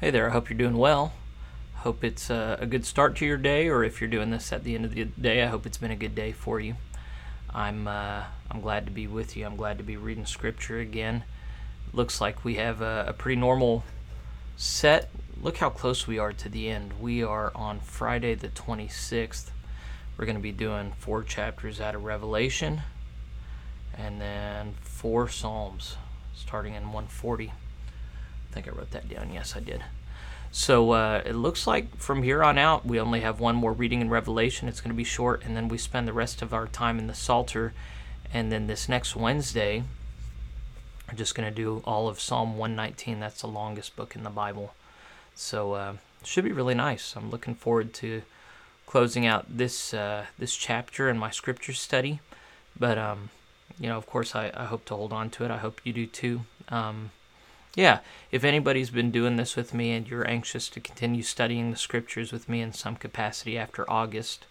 Hey there, I hope you're doing well. Hope it's uh, a good start to your day, or if you're doing this at the end of the day, I hope it's been a good day for you. I'm uh, I'm glad to be with you. I'm glad to be reading scripture again. Looks like we have a, a pretty normal set. Look how close we are to the end. We are on Friday the 26th. We're going to be doing four chapters out of Revelation and then four Psalms starting in 140. Think I wrote that down. Yes, I did. So uh, it looks like from here on out, we only have one more reading in Revelation. It's going to be short, and then we spend the rest of our time in the Psalter. And then this next Wednesday, we're just going to do all of Psalm 119. That's the longest book in the Bible. So uh, it should be really nice. I'm looking forward to closing out this uh, this chapter in my scripture study. But um, you know, of course, I, I hope to hold on to it. I hope you do too. Um, yeah, if anybody's been doing this with me and you're anxious to continue studying the scriptures with me in some capacity after August,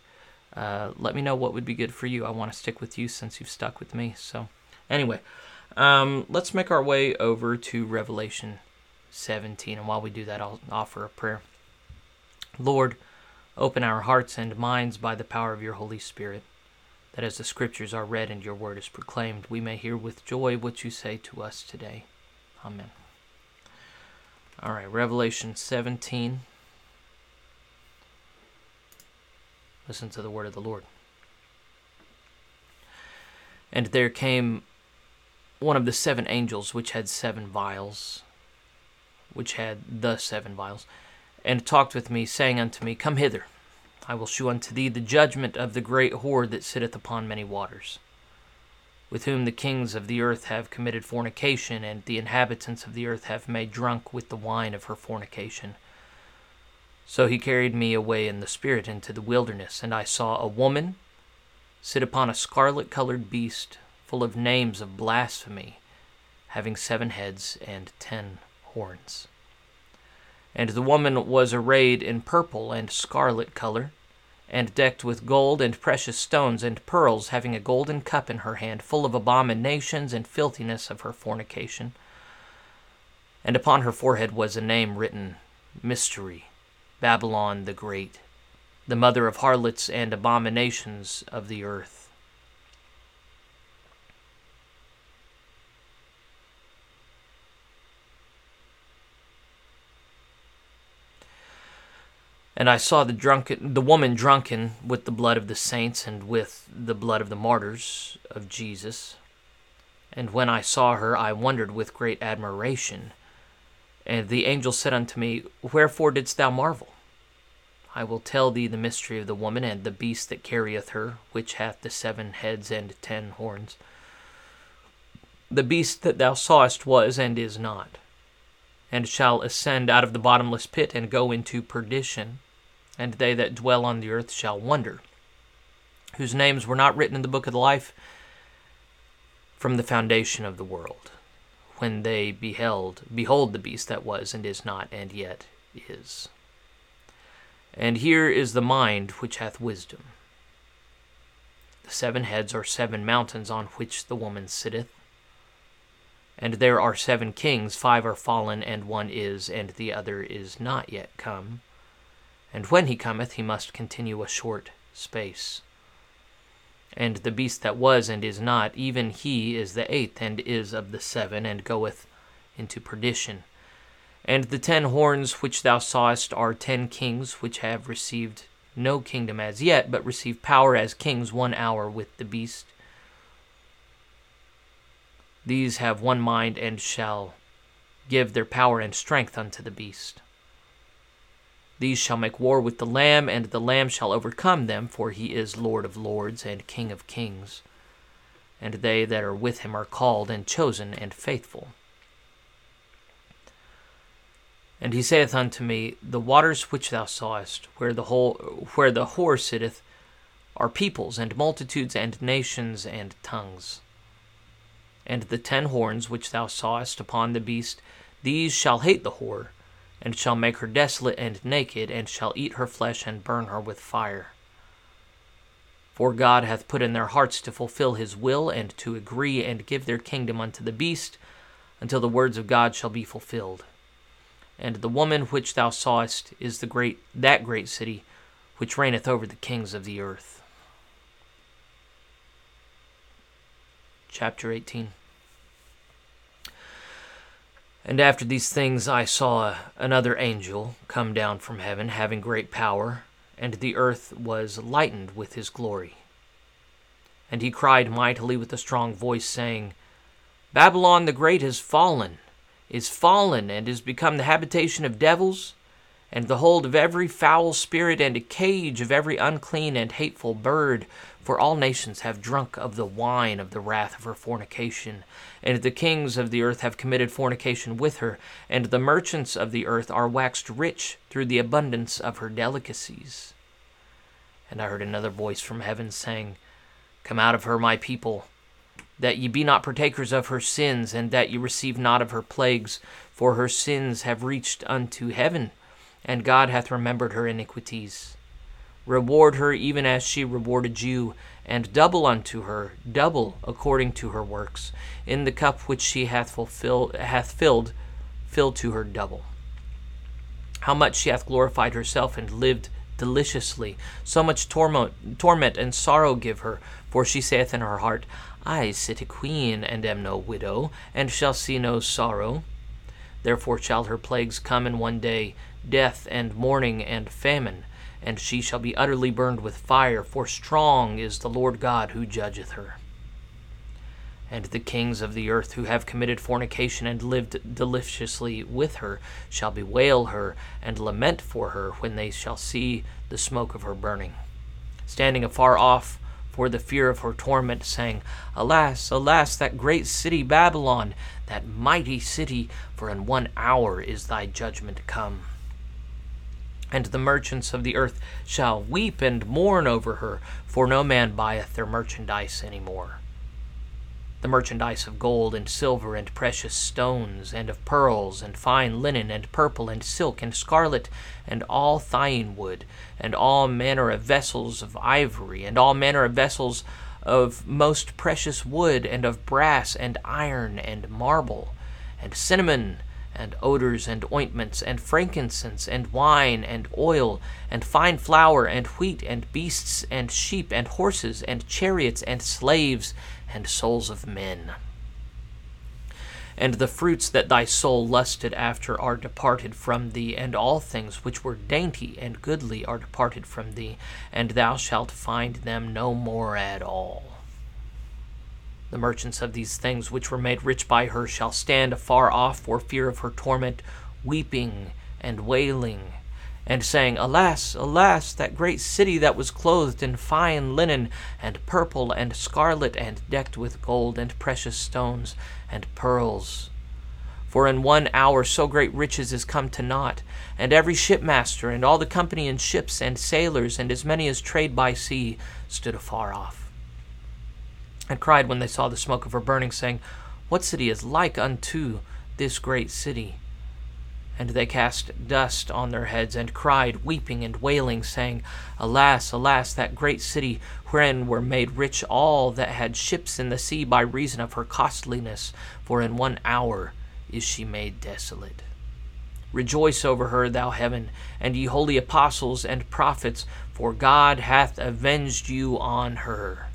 uh, let me know what would be good for you. I want to stick with you since you've stuck with me. So, anyway, um, let's make our way over to Revelation 17. And while we do that, I'll offer a prayer. Lord, open our hearts and minds by the power of your Holy Spirit, that as the scriptures are read and your word is proclaimed, we may hear with joy what you say to us today. Amen. All right, Revelation 17. Listen to the word of the Lord. And there came one of the seven angels which had seven vials, which had the seven vials, and talked with me, saying unto me, Come hither, I will shew unto thee the judgment of the great whore that sitteth upon many waters with whom the kings of the earth have committed fornication, and the inhabitants of the earth have made drunk with the wine of her fornication. So he carried me away in the spirit into the wilderness, and I saw a woman sit upon a scarlet colored beast, full of names of blasphemy, having seven heads and ten horns. And the woman was arrayed in purple and scarlet color and decked with gold and precious stones and pearls, having a golden cup in her hand, full of abominations and filthiness of her fornication. And upon her forehead was a name written Mystery, Babylon the Great, the mother of harlots and abominations of the earth. And I saw the drunken, the woman drunken with the blood of the saints and with the blood of the martyrs of Jesus. And when I saw her, I wondered with great admiration. And the angel said unto me, Wherefore didst thou marvel? I will tell thee the mystery of the woman and the beast that carrieth her, which hath the seven heads and ten horns. The beast that thou sawest was and is not, and shall ascend out of the bottomless pit and go into perdition and they that dwell on the earth shall wonder, whose names were not written in the book of life from the foundation of the world, when they beheld, behold the beast that was and is not, and yet is. And here is the mind which hath wisdom. The seven heads are seven mountains on which the woman sitteth. And there are seven kings, five are fallen, and one is, and the other is not yet come and when he cometh, he must continue a short space. And the beast that was and is not, even he is the eighth, and is of the seven, and goeth into perdition. And the ten horns which thou sawest are ten kings which have received no kingdom as yet, but receive power as kings one hour with the beast. These have one mind and shall give their power and strength unto the beast. These shall make war with the Lamb, and the Lamb shall overcome them, for he is Lord of lords and King of kings. And they that are with him are called and chosen and faithful. And he saith unto me, The waters which thou sawest, where the whole where the whore sitteth, are peoples and multitudes and nations and tongues. And the ten horns which thou sawest upon the beast, these shall hate the whore and shall make her desolate and naked, and shall eat her flesh and burn her with fire. For God hath put in their hearts to fulfill his will, and to agree and give their kingdom unto the beast, until the words of God shall be fulfilled. And the woman which thou sawest is the great that great city which reigneth over the kings of the earth. Chapter 18 And after these things I saw another angel come down from heaven, having great power, and the earth was lightened with his glory. And he cried mightily with a strong voice, saying, Babylon the Great is fallen, is fallen, and is become the habitation of devils, and the hold of every foul spirit, and a cage of every unclean and hateful bird. For all nations have drunk of the wine of the wrath of her fornication, and the kings of the earth have committed fornication with her, and the merchants of the earth are waxed rich through the abundance of her delicacies. And I heard another voice from heaven saying, Come out of her, my people, that ye be not partakers of her sins, and that ye receive not of her plagues, for her sins have reached unto heaven, and God hath remembered her iniquities. Reward her even as she rewarded you, and double unto her, double according to her works. In the cup which she hath fulfilled, hath filled, fill to her double. How much she hath glorified herself and lived deliciously. So much torment, torment and sorrow give her, for she saith in her heart, I sit a queen, and am no widow, and shall see no sorrow. Therefore shall her plagues come in one day, death and mourning and famine, and she shall be utterly burned with fire, for strong is the Lord God who judgeth her. And the kings of the earth who have committed fornication and lived deliciously with her shall bewail her and lament for her when they shall see the smoke of her burning. Standing afar off for the fear of her torment, saying, Alas, alas, that great city Babylon, that mighty city, for in one hour is thy judgment come. And the merchants of the earth shall weep and mourn over her, for no man buyeth their merchandise any more the merchandise of gold and silver and precious stones, and of pearls, and fine linen, and purple, and silk, and scarlet, and all thyine wood, and all manner of vessels of ivory, and all manner of vessels of most precious wood, and of brass, and iron, and marble, and cinnamon, and odors, and ointments, and frankincense, and wine, and oil, and fine flour, and wheat, and beasts, and sheep, and horses, and chariots, and slaves, and souls of men. And the fruits that thy soul lusted after are departed from thee, and all things which were dainty and goodly are departed from thee, and thou shalt find them no more at all. The merchants of these things which were made rich by her shall stand afar off for fear of her torment, weeping and wailing and saying, Alas, alas, that great city that was clothed in fine linen, and purple, and scarlet, and decked with gold, and precious stones, and pearls. For in one hour so great riches is come to naught, and every shipmaster, and all the company in ships, and sailors, and as many as trade by sea, stood afar off, and cried when they saw the smoke of her burning, saying, What city is like unto this great city? And they cast dust on their heads, and cried, weeping and wailing, saying, Alas, alas, that great city wherein were made rich all that had ships in the sea by reason of her costliness, for in one hour is she made desolate. Rejoice over her, thou heaven, and ye holy apostles and prophets, for God hath avenged you on her.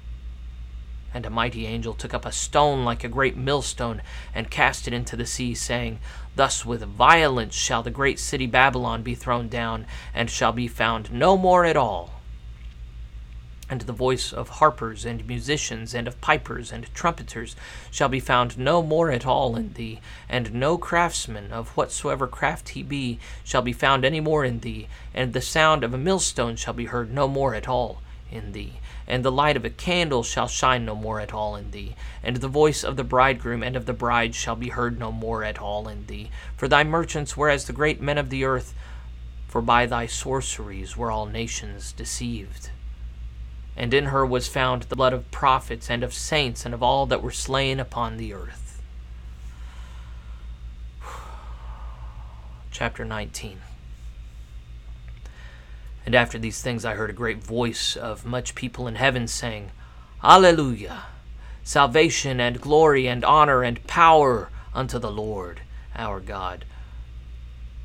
And a mighty angel took up a stone like a great millstone, and cast it into the sea, saying, Thus with violence shall the great city Babylon be thrown down, and shall be found no more at all. And the voice of harpers and musicians, and of pipers and trumpeters, shall be found no more at all in thee, and no craftsman, of whatsoever craft he be, shall be found any more in thee, and the sound of a millstone shall be heard no more at all in thee and the light of a candle shall shine no more at all in thee, and the voice of the bridegroom and of the bride shall be heard no more at all in thee. For thy merchants were as the great men of the earth, for by thy sorceries were all nations deceived. And in her was found the blood of prophets and of saints and of all that were slain upon the earth. Chapter 19 and after these things I heard a great voice of much people in heaven saying, Alleluia! Salvation and glory and honor and power unto the Lord our God.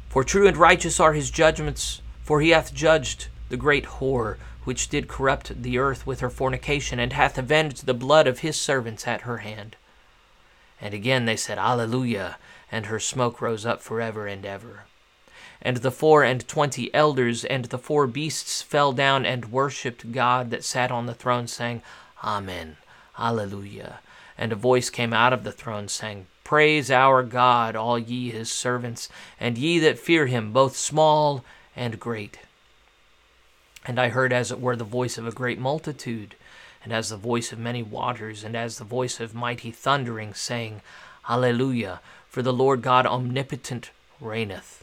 For true and righteous are his judgments, for he hath judged the great whore, which did corrupt the earth with her fornication, and hath avenged the blood of his servants at her hand. And again they said, Alleluia, and her smoke rose up forever and ever. And the four and twenty elders and the four beasts fell down and worshipped God that sat on the throne, saying, Amen, Alleluia. And a voice came out of the throne, saying, Praise our God, all ye his servants, and ye that fear him, both small and great. And I heard as it were the voice of a great multitude, and as the voice of many waters, and as the voice of mighty thundering, saying, Alleluia, for the Lord God omnipotent reigneth.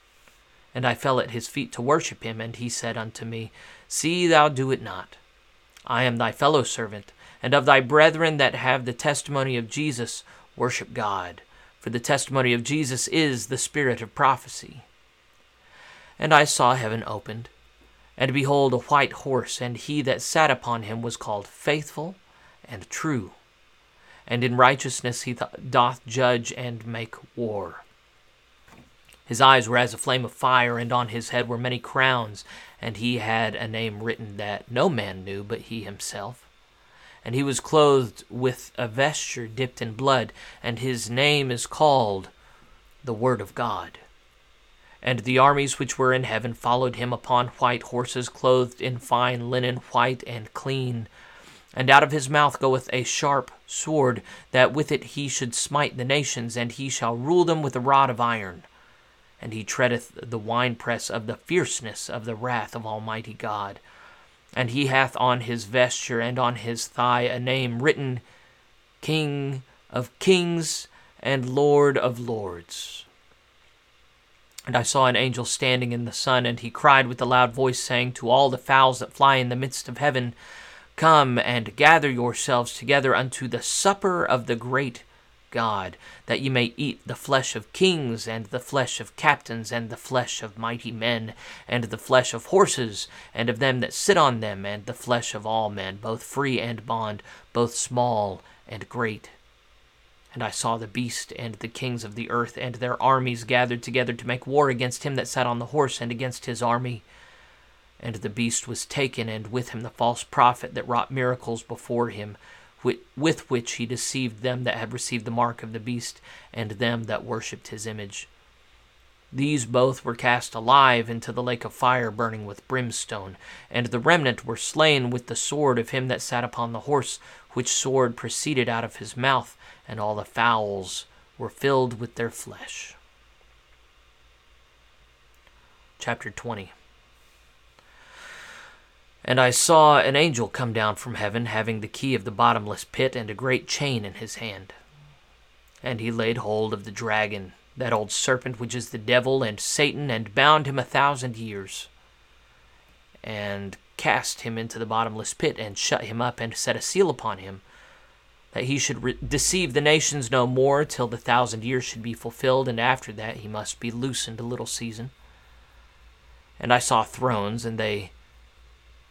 And I fell at his feet to worship him, and he said unto me, See thou do it not. I am thy fellow servant, and of thy brethren that have the testimony of Jesus, worship God. For the testimony of Jesus is the spirit of prophecy. And I saw heaven opened, and behold, a white horse, and he that sat upon him was called Faithful and True. And in righteousness he th- doth judge and make war. His eyes were as a flame of fire, and on his head were many crowns, and he had a name written that no man knew but he himself. And he was clothed with a vesture dipped in blood, and his name is called the Word of God. And the armies which were in heaven followed him upon white horses, clothed in fine linen, white and clean. And out of his mouth goeth a sharp sword, that with it he should smite the nations, and he shall rule them with a rod of iron and he treadeth the winepress of the fierceness of the wrath of Almighty God. And he hath on his vesture and on his thigh a name written King of Kings and Lord of Lords. And I saw an angel standing in the sun, and he cried with a loud voice, saying to all the fowls that fly in the midst of heaven, Come and gather yourselves together unto the supper of the great God, that ye may eat the flesh of kings, and the flesh of captains, and the flesh of mighty men, and the flesh of horses, and of them that sit on them, and the flesh of all men, both free and bond, both small and great. And I saw the beast and the kings of the earth and their armies gathered together to make war against him that sat on the horse and against his army. And the beast was taken, and with him the false prophet that wrought miracles before him with which he deceived them that had received the mark of the beast and them that worshipped his image. These both were cast alive into the lake of fire burning with brimstone, and the remnant were slain with the sword of him that sat upon the horse, which sword proceeded out of his mouth, and all the fowls were filled with their flesh. Chapter 20 and I saw an angel come down from heaven, having the key of the bottomless pit and a great chain in his hand. And he laid hold of the dragon, that old serpent which is the devil and Satan, and bound him a thousand years, and cast him into the bottomless pit, and shut him up, and set a seal upon him, that he should re- deceive the nations no more till the thousand years should be fulfilled, and after that he must be loosened a little season. And I saw thrones, and they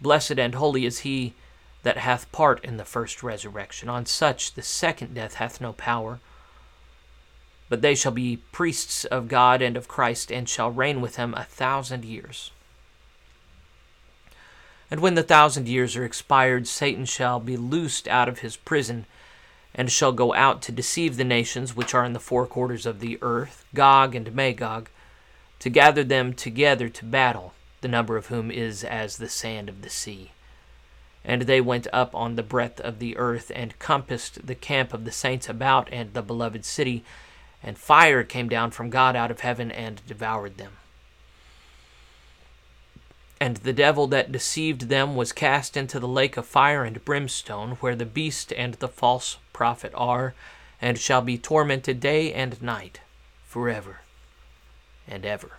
Blessed and holy is he that hath part in the first resurrection. On such the second death hath no power. But they shall be priests of God and of Christ, and shall reign with him a thousand years. And when the thousand years are expired, Satan shall be loosed out of his prison, and shall go out to deceive the nations which are in the four quarters of the earth, Gog and Magog, to gather them together to battle the number of whom is as the sand of the sea. And they went up on the breadth of the earth, and compassed the camp of the saints about, and the beloved city. And fire came down from God out of heaven, and devoured them. And the devil that deceived them was cast into the lake of fire and brimstone, where the beast and the false prophet are, and shall be tormented day and night, forever and ever.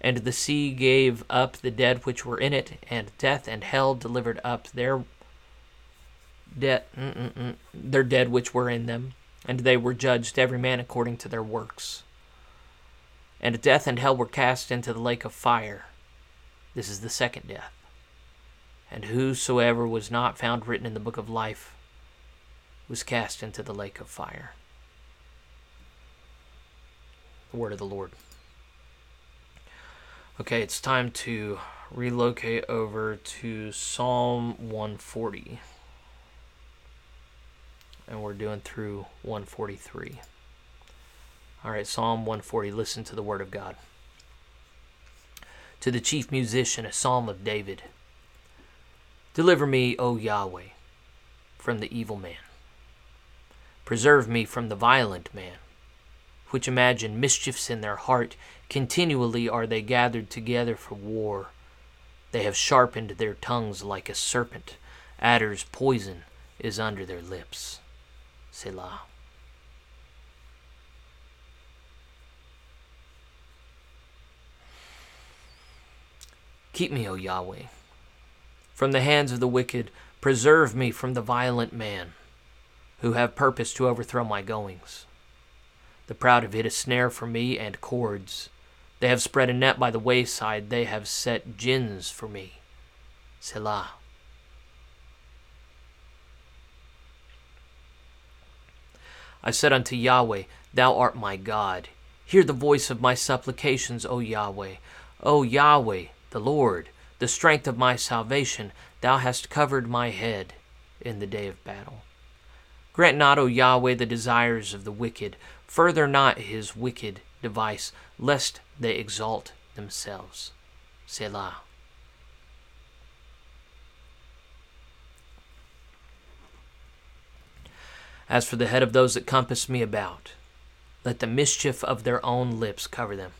And the sea gave up the dead which were in it, and death and hell delivered up their dead, their dead which were in them, and they were judged every man according to their works. And death and hell were cast into the lake of fire. This is the second death and whosoever was not found written in the book of life was cast into the lake of fire. The word of the Lord. Okay, it's time to relocate over to Psalm 140. And we're doing through 143. All right, Psalm 140. Listen to the word of God. To the chief musician, a psalm of David. Deliver me, O Yahweh, from the evil man. Preserve me from the violent man, which imagine mischiefs in their heart. Continually are they gathered together for war. They have sharpened their tongues like a serpent. Adder's poison is under their lips. Selah. Keep me, O Yahweh from the hands of the wicked. Preserve me from the violent man, who have purpose to overthrow my goings. The proud have hid a snare for me and cords. They have spread a net by the wayside. They have set gins for me. Selah. I said unto Yahweh, Thou art my God. Hear the voice of my supplications, O Yahweh. O Yahweh, the Lord, the strength of my salvation, thou hast covered my head in the day of battle. Grant not, O Yahweh, the desires of the wicked, further not his wicked device, lest they exalt themselves. Selah. As for the head of those that compass me about, let the mischief of their own lips cover them.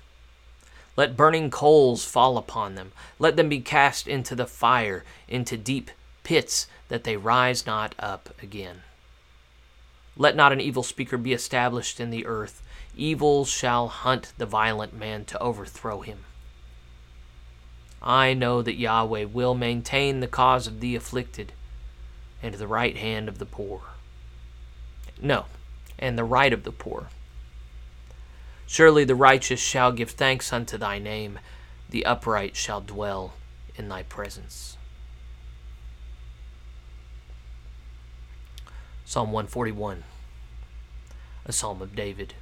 Let burning coals fall upon them. Let them be cast into the fire, into deep pits, that they rise not up again. Let not an evil speaker be established in the earth. Evil shall hunt the violent man to overthrow him. I know that Yahweh will maintain the cause of the afflicted and the right hand of the poor. No, and the right of the poor. Surely the righteous shall give thanks unto thy name, the upright shall dwell in thy presence. Psalm 141, a psalm of David.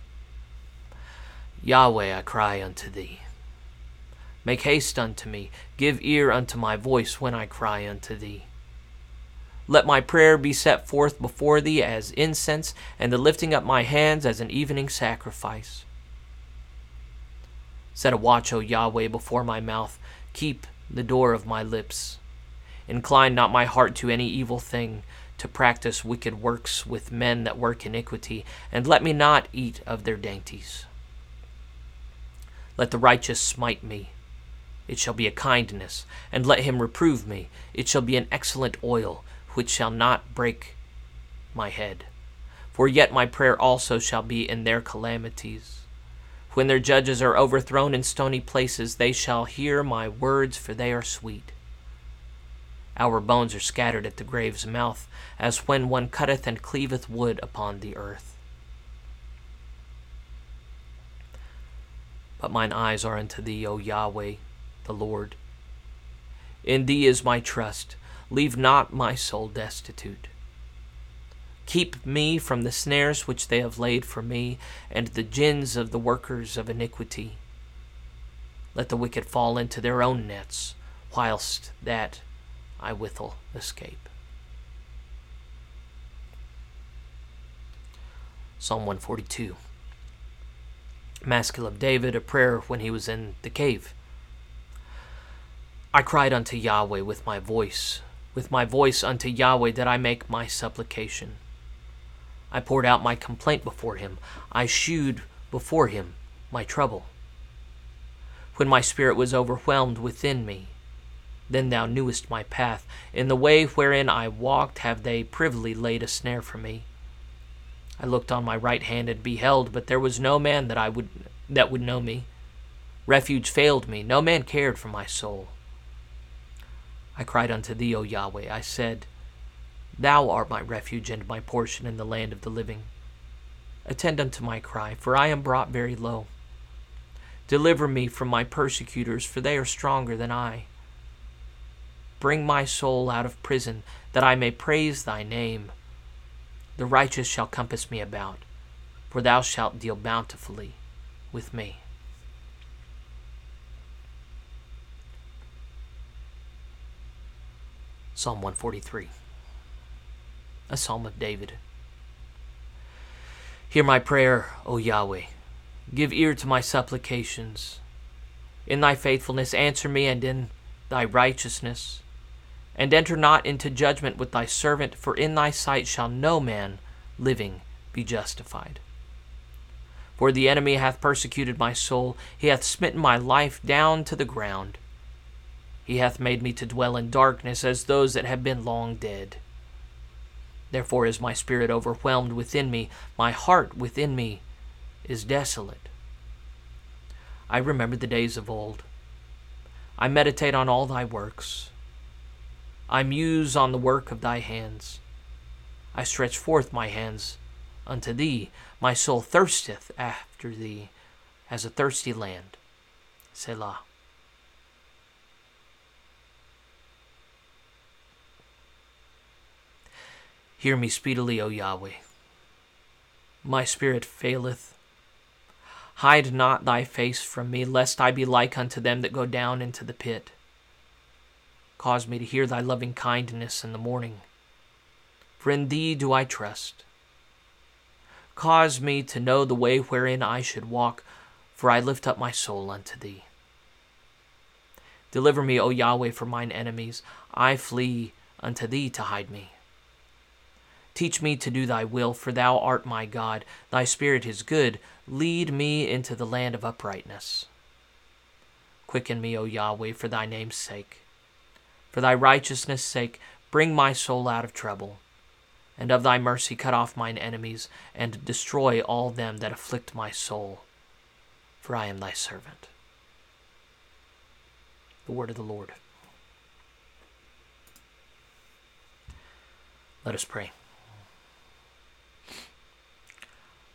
Yahweh, I cry unto thee. Make haste unto me, give ear unto my voice when I cry unto thee. Let my prayer be set forth before thee as incense, and the lifting up my hands as an evening sacrifice. Set a watch, O Yahweh, before my mouth. Keep the door of my lips. Incline not my heart to any evil thing, to practice wicked works with men that work iniquity, and let me not eat of their dainties. Let the righteous smite me. It shall be a kindness, and let him reprove me. It shall be an excellent oil, which shall not break my head. For yet my prayer also shall be in their calamities. When their judges are overthrown in stony places, they shall hear my words, for they are sweet. Our bones are scattered at the grave's mouth, as when one cutteth and cleaveth wood upon the earth. But mine eyes are unto thee, O Yahweh, the Lord. In thee is my trust. Leave not my soul destitute. Keep me from the snares which they have laid for me, and the gins of the workers of iniquity. Let the wicked fall into their own nets, whilst that I withal escape. Psalm 142. Maskil of David, a prayer when he was in the cave. I cried unto Yahweh with my voice. With my voice unto Yahweh did I make my supplication. I poured out my complaint before him. I shewed before him my trouble. When my spirit was overwhelmed within me, then thou knewest my path. In the way wherein I walked have they privily laid a snare for me. I looked on my right hand and beheld, but there was no man that I would that would know me. Refuge failed me, no man cared for my soul. I cried unto thee, O Yahweh. I said, Thou art my refuge and my portion in the land of the living. Attend unto my cry, for I am brought very low. Deliver me from my persecutors, for they are stronger than I. Bring my soul out of prison, that I may praise thy name. The righteous shall compass me about, for thou shalt deal bountifully with me. Psalm 143, a psalm of David. Hear my prayer, O Yahweh. Give ear to my supplications. In thy faithfulness answer me, and in thy righteousness. And enter not into judgment with thy servant, for in thy sight shall no man living be justified. For the enemy hath persecuted my soul, he hath smitten my life down to the ground. He hath made me to dwell in darkness as those that have been long dead. Therefore is my spirit overwhelmed within me, my heart within me is desolate. I remember the days of old. I meditate on all thy works. I muse on the work of thy hands. I stretch forth my hands unto thee. My soul thirsteth after thee as a thirsty land. Selah. Hear me speedily, O Yahweh. My spirit faileth. Hide not thy face from me, lest I be like unto them that go down into the pit. Cause me to hear thy loving kindness in the morning, for in thee do I trust. Cause me to know the way wherein I should walk, for I lift up my soul unto thee. Deliver me, O Yahweh, from mine enemies. I flee unto thee to hide me. Teach me to do thy will, for thou art my God. Thy spirit is good. Lead me into the land of uprightness. Quicken me, O Yahweh, for thy name's sake. For thy righteousness' sake, bring my soul out of trouble. And of thy mercy, cut off mine enemies, and destroy all them that afflict my soul. For I am thy servant. The word of the Lord. Let us pray.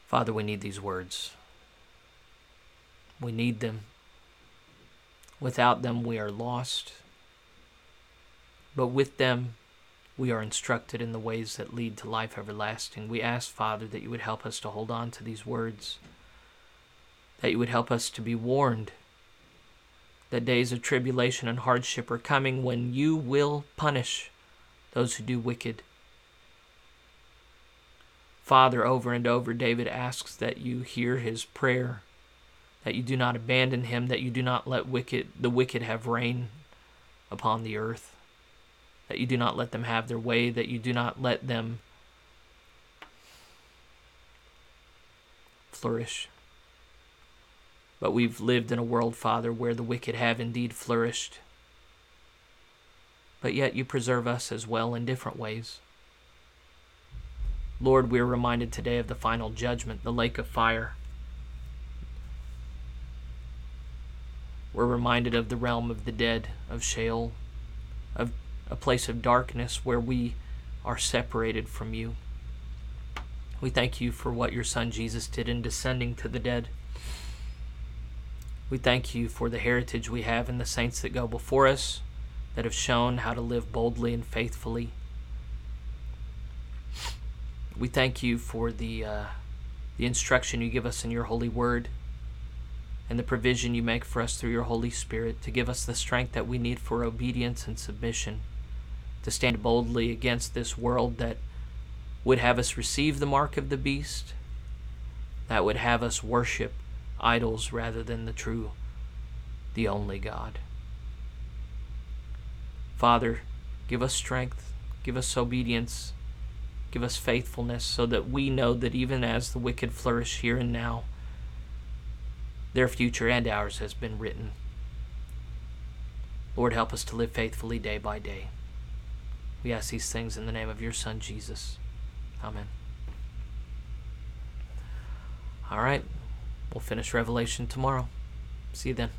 Father, we need these words. We need them. Without them, we are lost. But with them, we are instructed in the ways that lead to life everlasting. We ask, Father, that you would help us to hold on to these words, that you would help us to be warned that days of tribulation and hardship are coming when you will punish those who do wicked Father, over and over, David asks that you hear his prayer, that you do not abandon him, that you do not let wicked the wicked have reign upon the earth, that you do not let them have their way, that you do not let them flourish. But we've lived in a world, Father, where the wicked have indeed flourished. But yet you preserve us as well in different ways. Lord, we are reminded today of the final judgment, the lake of fire. We're reminded of the realm of the dead, of Sheol, of a place of darkness where we are separated from you. We thank you for what your Son Jesus did in descending to the dead. We thank you for the heritage we have in the saints that go before us. that have shown how to live boldly and faithfully. We thank you for the, uh, the instruction you give us in your holy word and the provision you make for us through your Holy Spirit to give us the strength that we need for obedience and submission, to stand boldly against this world that would have us receive the mark of the beast, that would have us worship idols rather than the true, the only God. Father, give us strength, give us obedience, give us faithfulness, so that we know that even as the wicked flourish here and now, their future and ours has been written. Lord, help us to live faithfully day by day. We ask these things in the name of your Son, Jesus. Amen. All right, we'll finish Revelation tomorrow. See you then.